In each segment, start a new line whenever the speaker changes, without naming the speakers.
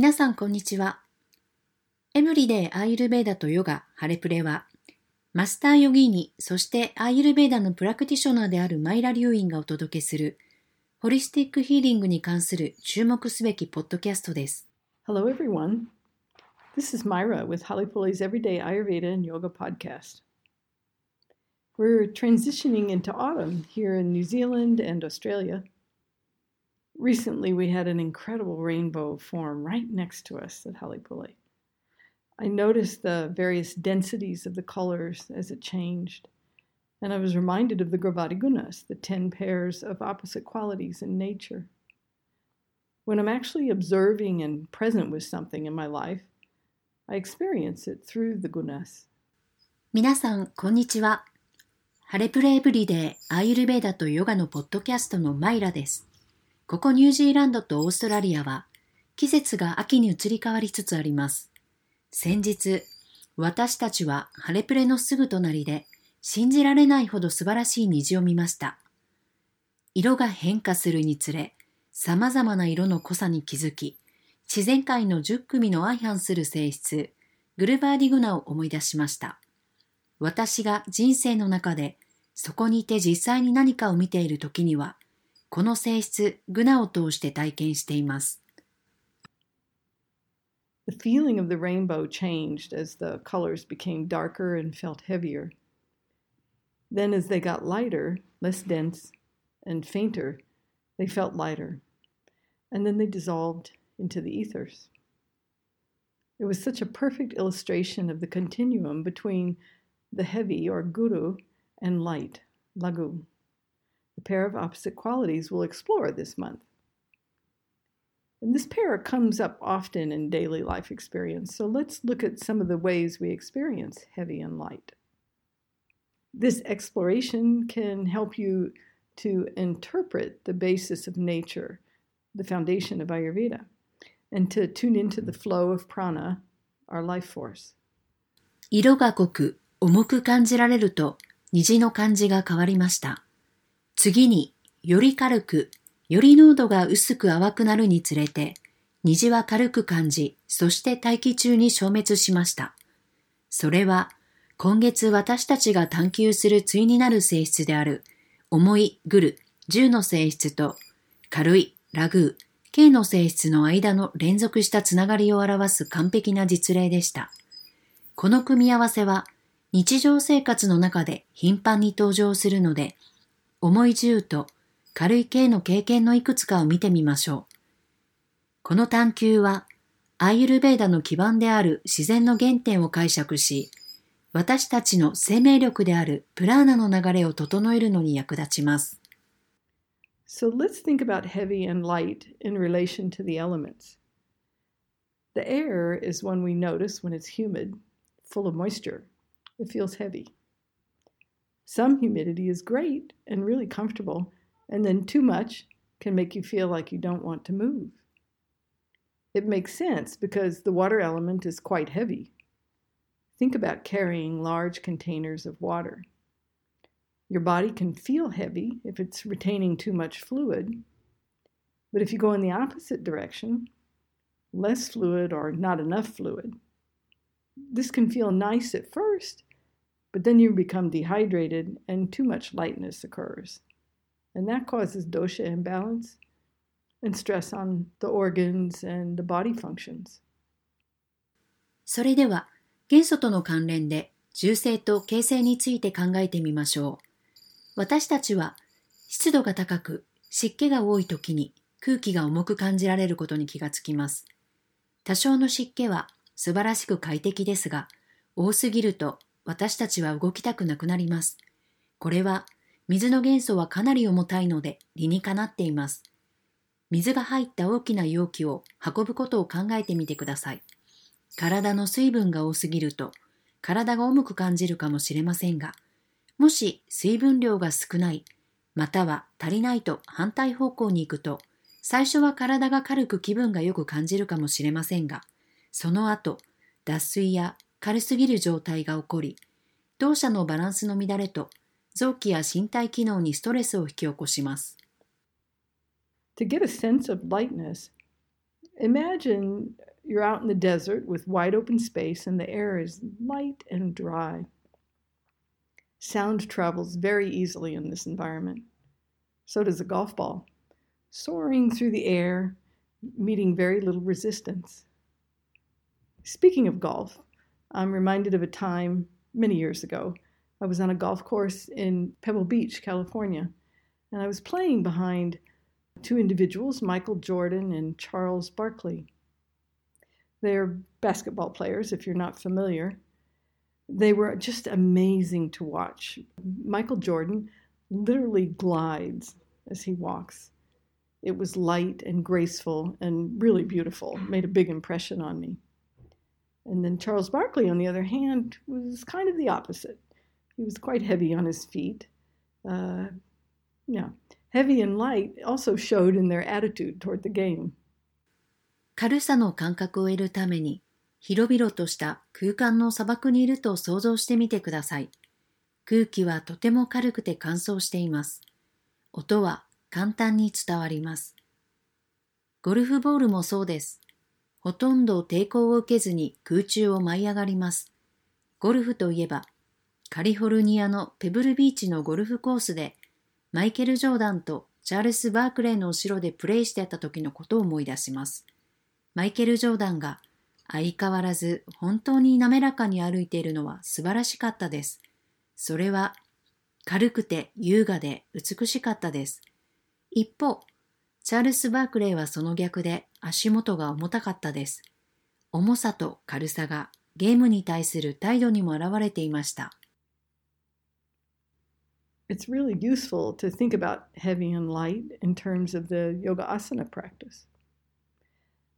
皆さんこんにちは。エブリデイアーユルベーダとヨガ、ハレプレは、マスターヨギーニ、そしてアーユルベーダのプラクティショナーであるマイラ・リュウインがお届けする、ホリスティックヒーリングに関する注目すべきポッドキャストです。
Hello everyone. This is Myra with Halepule's Everyday Ayurveda and Yoga podcast. We're transitioning into autumn here in New Zealand and Australia. Recently, we had an incredible rainbow form right next to us at Hallipuli. I noticed the various densities of the colors as it changed, and I was reminded of the Gravati Gunas, the 10 pairs of opposite qualities in nature. When I'm actually observing and present with something in my life, I experience it through the gunas.
皆さん、こんにちは。ハレプレエブリデイアーユルベーダとヨガのポッドキャストのマイラです。ここニュージーランドとオーストラリアは季節が秋に移り変わりつつあります。先日、私たちはハレプレのすぐ隣で信じられないほど素晴らしい虹を見ました。色が変化するにつれ、様々な色の濃さに気づき、自然界の10組の相反する性質、グルバーディグナを思い出しました。私が人生の中でそこにいて実際に何かを見ている時には、この性質、グナを通して体験しています。
The feeling of the rainbow changed as the colors became darker and felt heavier. Then, as they got lighter, less dense, and fainter, they felt lighter. And then they dissolved into the ethers. It was such a perfect illustration of the continuum between the heavy or guru and light, lagu the pair of opposite qualities we'll explore this month. And this pair comes up often in daily life experience, so let's look at some of the ways we experience heavy and light. This exploration can help you to interpret the basis of nature, the foundation of Ayurveda, and to tune into the flow of prana, our life force.
色が濃く重く感じられると虹の感じが変わりました。 次に、より軽く、より濃度が薄く淡くなるにつれて、虹は軽く感じ、そして大気中に消滅しました。それは、今月私たちが探求する対になる性質である、重いグル、10の性質と、軽いラグー、K の性質の間の連続したつながりを表す完璧な実例でした。この組み合わせは、日常生活の中で頻繁に登場するので、重い銃と軽い系の経験のいくつかを見てみましょう。この探求は、アーユルベーダの基盤である自然の原点を解釈し、私たちの生命力であるプラーナの流れを整えるのに役立ちます。
So let's think about heavy and light in relation to the elements. The air is one we notice when it's humid, full of moisture. It feels heavy. Some humidity is great and really comfortable, and then too much can make you feel like you don't want to move. It makes sense because the water element is quite heavy. Think about carrying large containers of water. Your body can feel heavy if it's retaining too much fluid, but if you go in the opposite direction, less fluid or not enough fluid, this can feel nice at first, but then you become dehydrated and too much lightness occurs. And that causes dosha imbalance and stress on the organs and the body functions.
それでは元素との関連で重性と形成について考えてみましょう。私たちは湿度が高く湿気が多い時に空気が重く感じられることに気がつきます。多少の湿気は素晴らしく快適ですが、多すぎると私たちは動きたくなくなります。これは水の元素はかなり重たいので理にかなっています。水が入った大きな容器を運ぶことを考えてみてください。体の水分が多すぎると体が重く感じるかもしれませんが、もし水分量が少ない、または足りないと反対方向に行くと、最初は体が軽く気分がよく感じるかもしれませんが、その後、脱水や軽すぎる状態が起こり、動作のバランスの乱れと臓器や身体機能にストレスを引き起こします。
To get a sense of lightness, imagine you're out in the desert with wide open space and the air is light and dry. Sound travels very easily in this environment. So does a golf ball, soaring through the air, meeting very little resistance. Speaking of golf, I'm reminded of a time many years ago. I was on a golf course in Pebble Beach, California, and I was playing behind two individuals, Michael Jordan and Charles Barkley. They're basketball players, if you're not familiar. They were just amazing to watch. Michael Jordan literally glides as he walks. It was light and graceful and really beautiful, made a big impression on me. And then Charles Barkley, on the other hand, was kind of the opposite. He was quite heavy on his feet. Uh, yeah, heavy and light also showed in their attitude toward the game.
軽さの感覚を得るために、広々とした空間の砂漠にいると想像してみてください。空気はとても軽くて乾燥しています。音は簡単に伝わります。ゴルフボールもそうです。ほとんど抵抗を受けずに空中を舞い上がります。ゴルフといえば、カリフォルニアのペブルビーチのゴルフコースで、マイケル・ジョーダンとチャールス・バークレーの後ろでプレイしてた時のことを思い出します。マイケル・ジョーダンが相変わらず本当に滑らかに歩いているのは素晴らしかったです。それは軽くて優雅で美しかったです。一方、チャールス・バークレーはその逆で足元が重たかったです。重さと軽さがゲームに対する態度にも表れていました。
It's really useful to think about heavy and light in terms of the yoga asana practice.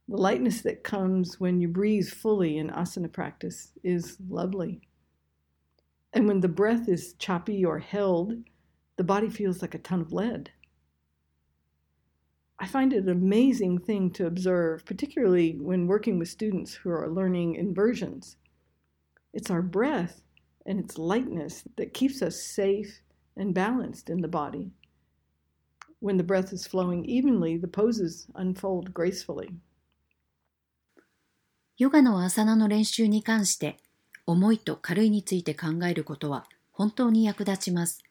The lightness that comes when you breathe fully in asana practice is lovely. And when the breath is choppy or held, the body feels like a ton of lead. I find it an amazing thing to observe, particularly when working with students who are learning inversions. It's our breath and its lightness that keeps us safe and balanced in the body. When the breath is flowing evenly, the poses unfold gracefully.
ヨガのアーサナの練習に関して重いと軽いについて考えることは本当に役立ちます。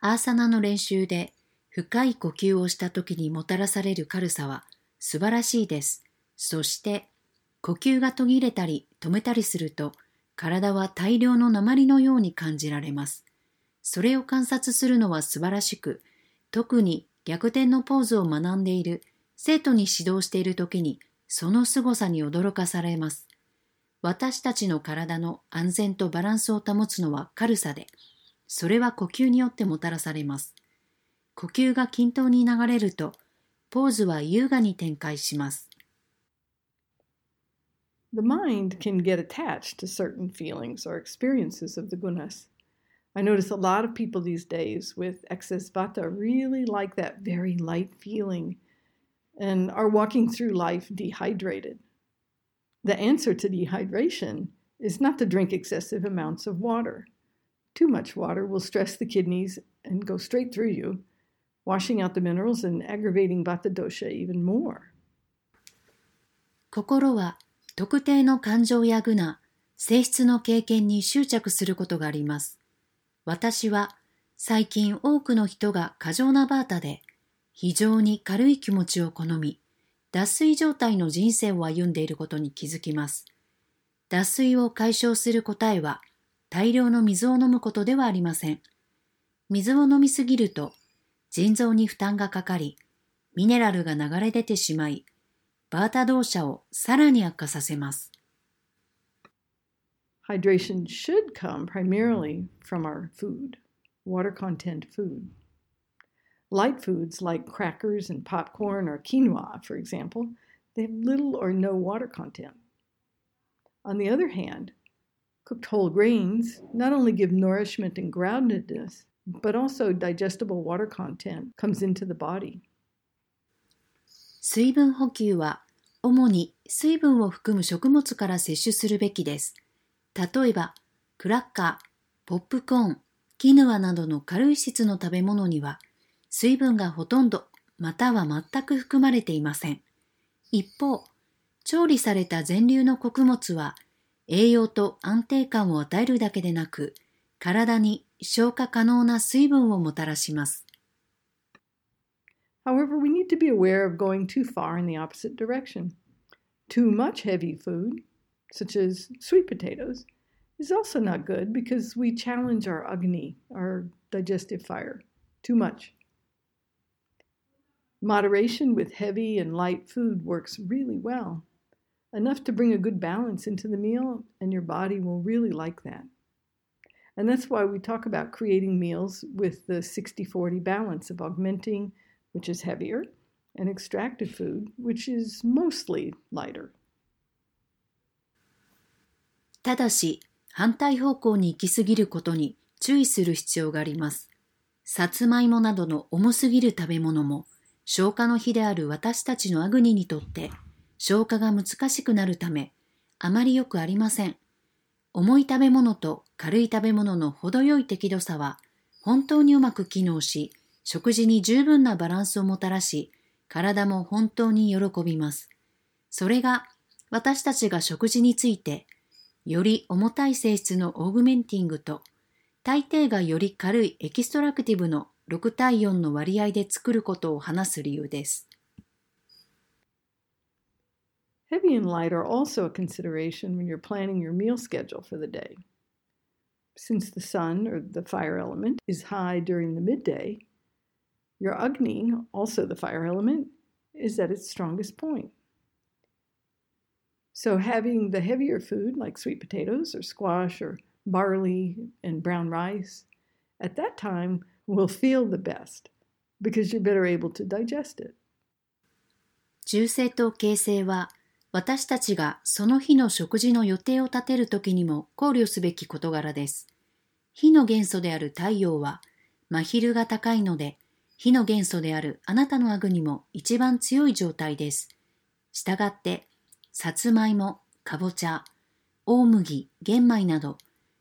アーサナの練習で 深い呼吸をした時にもたらされる軽さは素晴らしいです。そして呼吸が途切れたり止めたりすると体は大量の鉛のように感じられます。それを観察するのは素晴らしく、特に逆転のポーズを学んでいる生徒に指導している時にその凄さに驚かされます。私たちの体の安全とバランスを保つのは軽さで、それは呼吸によってもたらされます。呼吸が均等に流れると、ポーズは優雅に展開します。
The mind can get attached to certain feelings or experiences of the gunas. I notice a lot of people these days with excess vata really like that very light feeling and are walking through life dehydrated. The answer to dehydration is not to drink excessive amounts of water. Too much water will stress the kidneys and go straight through you, washing out the minerals and aggravating vata dosha even more.
心は特定の感情や具な性質の経験に執着することがあります。私は最近多くの人が過剰なバータで非常に軽い気持ちを好み、脱水状態の人生を歩んでいることに気づきます。脱水を解消する答えは大量の水を飲むことではありません。水を飲みすぎると腎臓に負担がかかり、ミネラルが流れ出てしまい、バータ動作をさらに悪化させます。
Hydration should come primarily from our food, water content food. Light foods like crackers and popcorn or quinoa, for example, they have little or no water content. On the other hand, cooked whole grains not only give nourishment and groundedness, but also digestible water content comes into the body.
水分補給は主に水分を含む食物から摂取するべきです。例えば、クラッカー、ポップコーン、キヌアなどの軽い質の食べ物には水分がほとんどまたは全く含まれていません。一方、調理された全粒の穀物は栄養と安定感を与えるだけでなく、体に消化可能な水分をもたらします。
However, we need to be aware of going too far in the opposite direction. Too much heavy food, such as sweet potatoes, is also not good because we challenge our agni, our digestive fire, too much. Moderation with heavy and light food works really well. Enough to bring a good balance into the meal, and your body will really like that. And that's why we talk about creating meals with the 60 40 balance of augmenting, which is heavier, and extracted food, which is mostly lighter.
ただし、反対方向に行き過ぎることに注意する必要があります。さつまいもなどの重すぎる食べ物も消化の日である私たちのアグニにとって消化が難しくなるためあまりよくありません。重い食べ物と軽い食べ物の程よい適度さは本当にうまく機能し、食事に十分なバランスをもたらし、体も本当に喜びます。それが私たちが食事について、より重たい性質の augmenting と、大抵がより軽い extractive の6対4の割合で作ることを話す理由です。
Heavy and light are also a consideration when you're planning your meal schedule for the day. Since the sun, or the fire element, is high during the midday, your Agni, also the fire element, is at its strongest point. So, having the heavier food like sweet potatoes or squash or barley and brown rice at that time will feel the best because you're better able to digest it.
中性と形成は 私たちがその日の食事の予定を立てるときにも考慮すべき事柄です。火の元素である太陽は真昼が高いので、火の元素であるあなたのアグにも一番強い状態です。したがって、さつまいも、かぼちゃ、大麦、玄米など、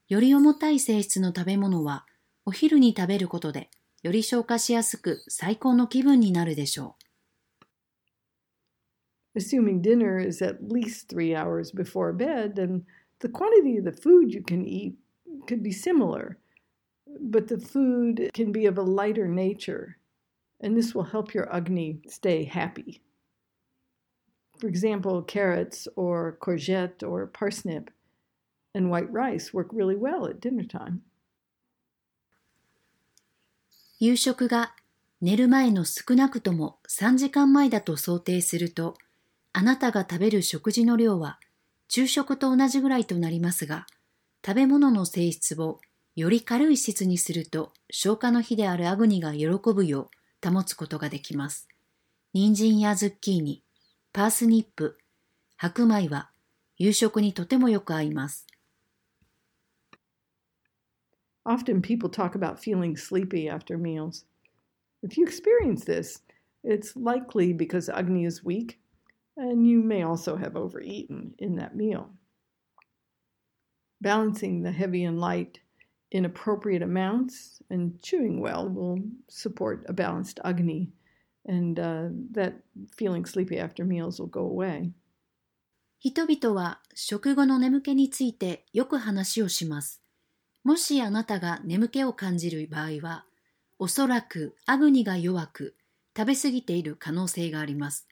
より重たい性質の食べ物は、お昼に食べることで、より消化しやすく最高の気分になるでしょう。
assuming dinner is at least three hours before bed, and the quantity of the food you can eat could be similar, but the food can be of a lighter nature, and this will help your Agni stay happy. For example, carrots or courgette or parsnip and white rice work really well at dinner time.
夕食が寝る前の少なくとも3時間前だと想定すると あなたが食べる食事の量は昼食と同じぐらいとなりますが、食べ物の性質をより軽い質にすると消化の日であるアグニが喜ぶよう保つことができます。人参やズッキーニ、パースニップ、白米は夕食にとてもよく合います。
Often people talk about feeling sleepy after meals. If you experience this, it's likely because Agni is weak and you may also have overeaten in that meal. Balancing the heavy and light in appropriate amounts and chewing well will support a balanced Agni, and uh, that feeling sleepy after meals will go away.
人々は食後の眠気についてよく話をします。もしあなたが眠気を感じる場合は、おそらくアグニが弱く食べ過ぎている可能性があります。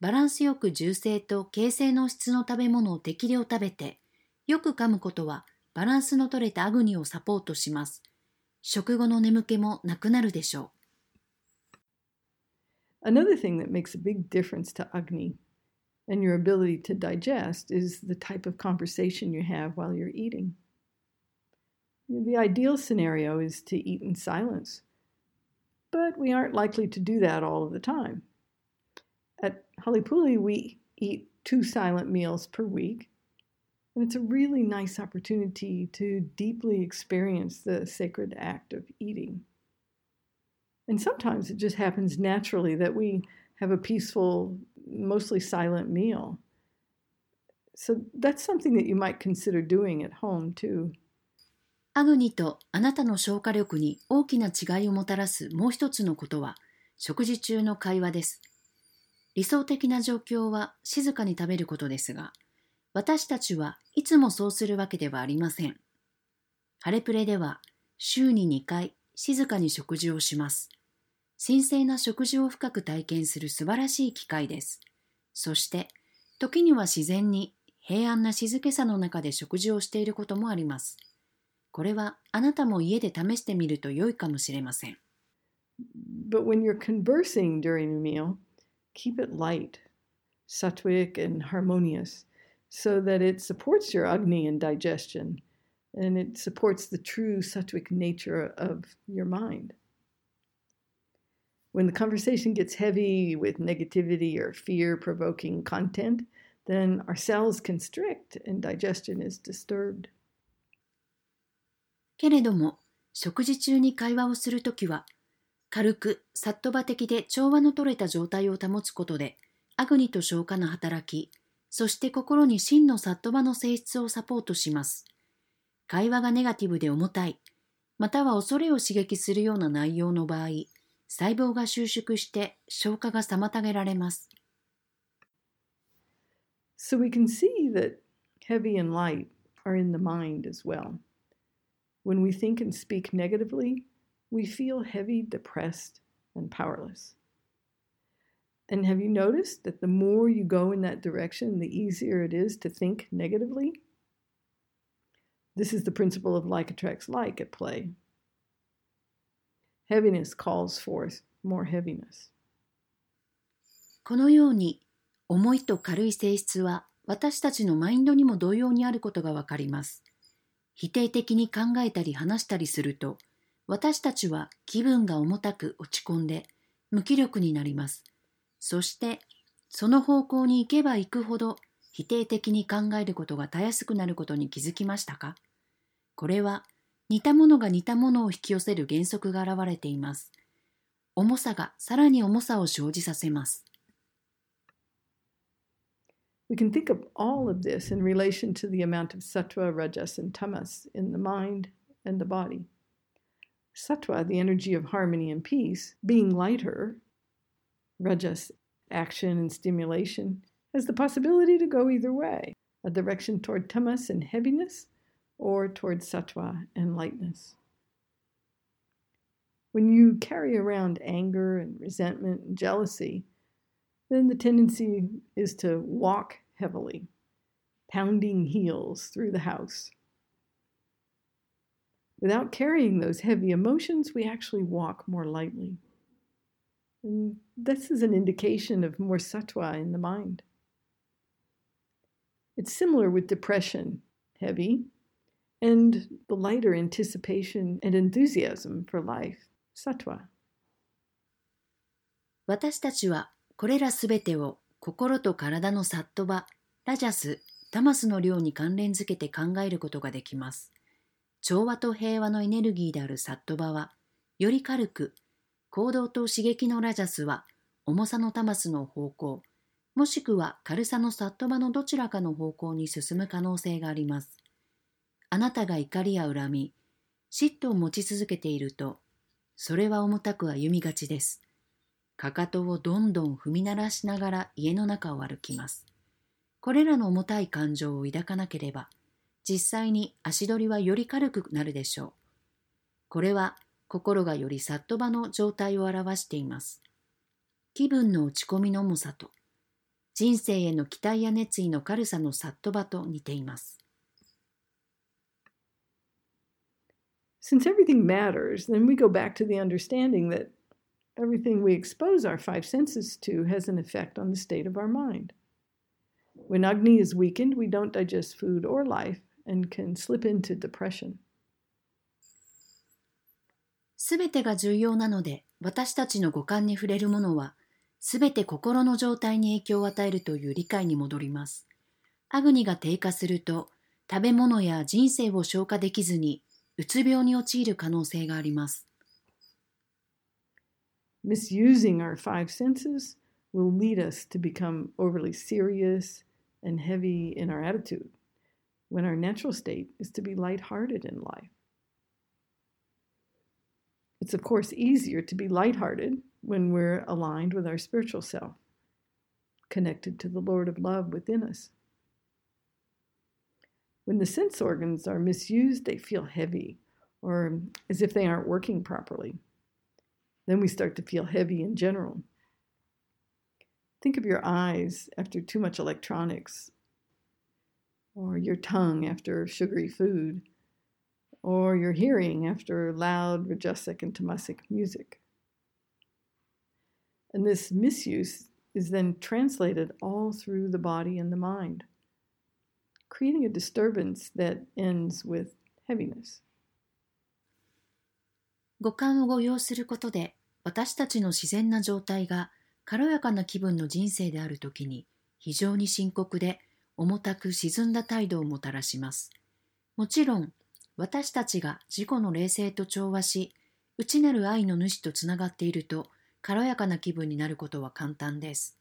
バランスよく重性と形成の質の食べ物を適量食べて、よく噛むことはバランスの取れたアグニをサポートします。食後の眠気もなくなるでしょ
う。Another thing that makes a big difference to Agni and your ability to digest is the type of conversation you have while you're eating. The ideal scenario is to eat in silence, but we aren't likely to do that all of the time. At Halipuli, we eat two silent meals per week. And it's a really nice opportunity to deeply experience the sacred act of eating. And sometimes it just happens naturally that we have a peaceful, mostly silent meal. So that's something that you might consider doing at home too.
アグニとあなたの消化力に大きな違いをもたらすもう一つのことは食事中の会話です。 理想的な状況は静かに食べることですが、私たちはいつもそうするわけではありません。ハレプレでは週に2回静かに食事をします。神聖な食事を深く体験する素晴らしい機会です。そして、時には自然に平安な静けさの中で食事をしていることもあります。これはあなたも家で試してみると良いかもしれません。
But when you're conversing during a meal, keep it light, sattvic, and harmonious so that it supports your Agni and digestion and it supports the true sattvic nature of your mind. When the conversation gets heavy with negativity or fear provoking content, then our cells constrict and digestion is disturbed.
けれども、食事中に会話をするときは、 軽く、サットバ的で調和の取れた状態を保つことで、アグニと消化の働き、そして心に真のサットバの性質をサポートします。会話がネガティブで重たい、または恐れを刺激するような内容の場合、細胞が収縮して消化が妨げられます。
So we can see that heavy and light are in the mind as well. When we think and speak negatively, we feel heavy, depressed, and powerless. And have you noticed that the more you go in that direction, the easier it is to think negatively? This is the principle of like attracts like at play. Heaviness calls forth more heaviness.
このように重いと軽い性質は私たちのマインドにも同様にあることがわかります。否定的に考えたり話したりすると、私たちは気分が重たく落ち込んで無気力になります。そして、その方向に行けば行くほど否定的に考えることがたやすくなることに気づきましたか？これは似たものが似たものを引き寄せる原則が現れています。重さがさらに重さを生じさせます。
We can think of all of this in relation to the amount of sattva, rajas, and tamas in the mind and the body. Sattva, the energy of harmony and peace, being lighter, rajas, action and stimulation, has the possibility to go either way a direction toward tamas and heaviness, or toward sattva and lightness. When you carry around anger and resentment and jealousy, then the tendency is to walk heavily, pounding heels through the house. Without carrying those heavy emotions, we actually walk more lightly. And this is an indication of more sattva in the mind. It's similar with depression, heavy, and the lighter anticipation and enthusiasm for life, sattva.
私たちはこれらすべてを心と体のサットバ、ラジャス、タマスの量に関連づけて考えることができます。 調和と平和のエネルギーであるサットバは、より軽く、行動と刺激のラジャスは重さのタマスの方向、もしくは軽さのサットバのどちらかの方向に進む可能性があります。あなたが怒りや恨み、嫉妬を持ち続けていると、それは重たく歩みがちです。かかとをどんどん踏み鳴らしながら家の中を歩きます。これらの重たい感情を抱かなければ、実際に足取りはより軽くなるでしょう。これは心がよりさっと場の状態を表しています。気分の落ち込みの重さと、人生への期待や熱意の軽さのさっと場と似ています。
Since everything matters, then we go back to the understanding that everything we expose our five senses to has an effect on the state of our mind. When Agni is weakened, we don't digest food or life and can slip into depression.
すべてが重要なので、私たちの五感に触れるものは、すべて心の状態に影響を与えるという理解に戻ります。アグニが低下すると、食べ物や人生を消化できずに、うつ病に陥る可能性があります。
misusing our five senses will lead us to become overly serious and heavy in our attitude, when our natural state is to be lighthearted in life. It's, of course, easier to be lighthearted when we're aligned with our spiritual self. connected to the Lord of love within us. When the sense organs are misused, they feel heavy or as if they aren't working properly. Then we start to feel heavy in general. Think of your eyes after too much electronics, or your tongue after sugary food, or your hearing after loud Rajasic and Tamasic music. And this misuse is then translated all through the body and the mind, creating a disturbance that ends with heaviness.
五感を誤用することで私たちの自然な状態が軽やかな気分の人生であるときに非常に深刻で 重たく沈んだ態度をもたらします。もちろん私たちが自己の冷静と調和し内なる愛の主とつながっていると軽やかな気分になることは簡単です。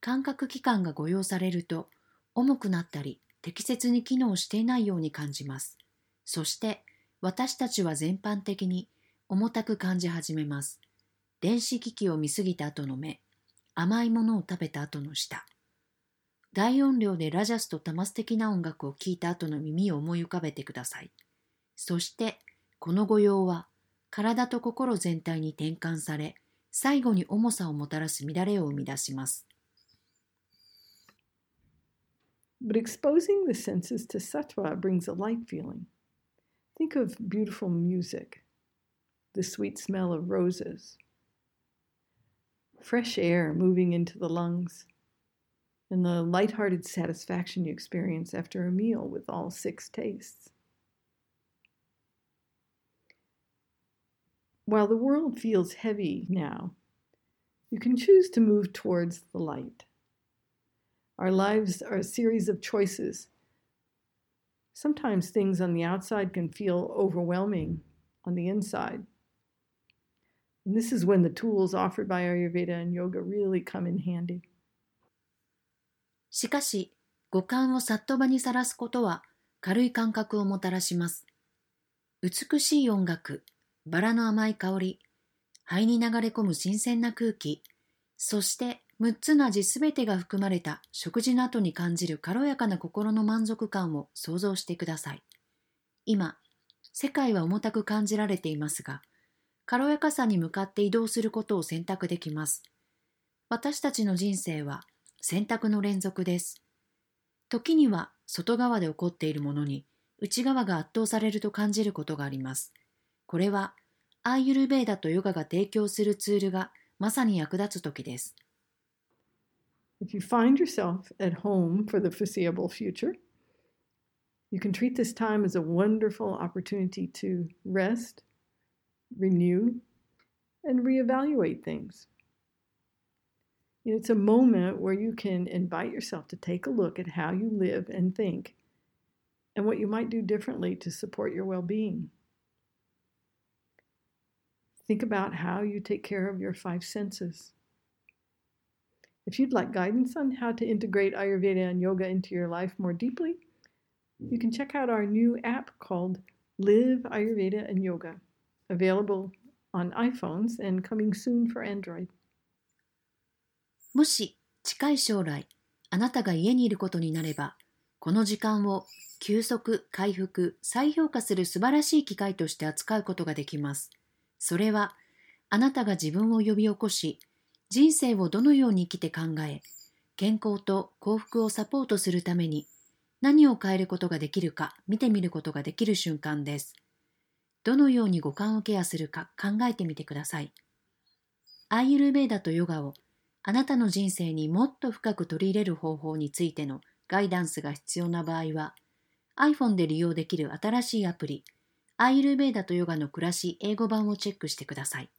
感覚器官が誤用されると重くなったり適切に機能していないように感じます。そして私たちは全般的に重たく感じ始めます。電子機器を見すぎた後の目、甘いものを食べた後の舌、大音量でラジャスとタマス的な音楽を聴いた後の耳を思い浮かべてください。そして、この御用は体と心全体に転換され、最後に重さをもたらす乱れを生み出します。
But exposing the senses to sattva brings a light feeling. Think of beautiful music. the sweet smell of roses, fresh air moving into the lungs, and the light-hearted satisfaction you experience after a meal with all six tastes. While the world feels heavy now, you can choose to move towards the light. Our lives are a series of choices. Sometimes things on the outside can feel overwhelming on the inside. And this is when the tools offered by Ayurveda and yoga really come in handy.
しかし、五感をさっと場にさらすことは軽い感覚をもたらします。美しい音楽、バラの甘い香り、肺に流れ込む新鮮な空気、そして6つの味すべてが含まれた食事の後に感じる軽やかな心の満足感を想像してください。今、世界は重たく感じられていますが、軽やかさに向かって移動することを選択できます。私たちの人生は選択の連続です。時には外側で起こっているものに内側が圧倒されると感じることがあります。これはアーユルベーダとヨガが提供するツールがまさに役立つ時です。
If you find yourself at home for the foreseeable future, you can treat this time as a wonderful opportunity to rest renew, and reevaluate things. It's a moment where you can invite yourself to take a look at how you live and think and what you might do differently to support your well being. Think about how you take care of your five senses. If you'd like guidance on how to integrate Ayurveda and yoga into your life more deeply, you can check out our new app called Live Ayurveda and Yoga available on iPhones and coming soon for Android.
もし近い将来あなたが家にいることになればこの時間を休息、回復、再評価する素晴らしい機会として扱うことができます。それはあなたが自分を呼び起こし人生をどのように生きて考え健康と幸福をサポートするために何を変えることができるか見てみることができる瞬間です。どのように五感をケアするか考えてみてください。アーユルベーダとヨガをあなたの人生にもっと深く取り入れる方法についてのガイダンスが必要な場合は iPhone で利用できる新しいアプリアーユルベーダとヨガの暮らし英語版をチェックしてください。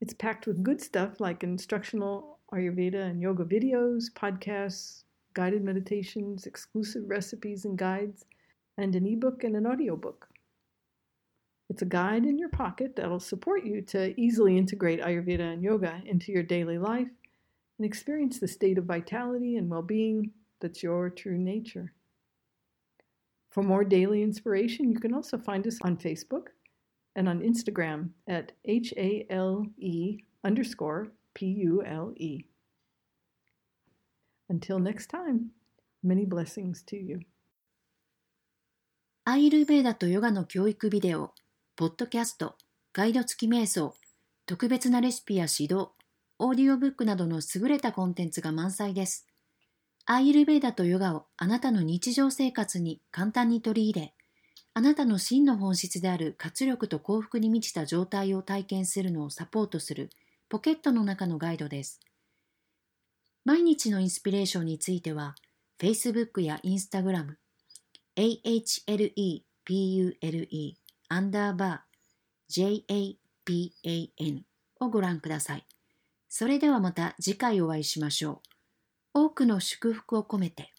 It's packed with good stuff like instructional Ayurveda and yoga videos, podcasts, guided meditations, exclusive recipes and guides, and an ebook and an audiobook. It's a guide in your pocket that'll support you to easily integrate Ayurveda and yoga into your daily life and experience the state of vitality and well being that's your true nature. For more daily inspiration, you can also find us on Facebook and on Instagram at H A L E underscore P U L E. Until next time, many blessings to you.
アイルベーダとヨガの教育ビデオ、 ポッドキャスト、ガイド付き瞑想、特別なレシピや指導、オーディオブックなどの優れたコンテンツが満載です。アイルベーダとヨガをあなたの日常生活に簡単に取り入れ、あなたの真の本質である活力と幸福に満ちた状態を体験するのをサポートするポケットの中のガイドです。毎日のインスピレーションについては、Facebook や Instagram、AHLEPULE アンダーバー JAPAN をご覧ください。それではまた次回お会いしましょう。多くの祝福を込めて。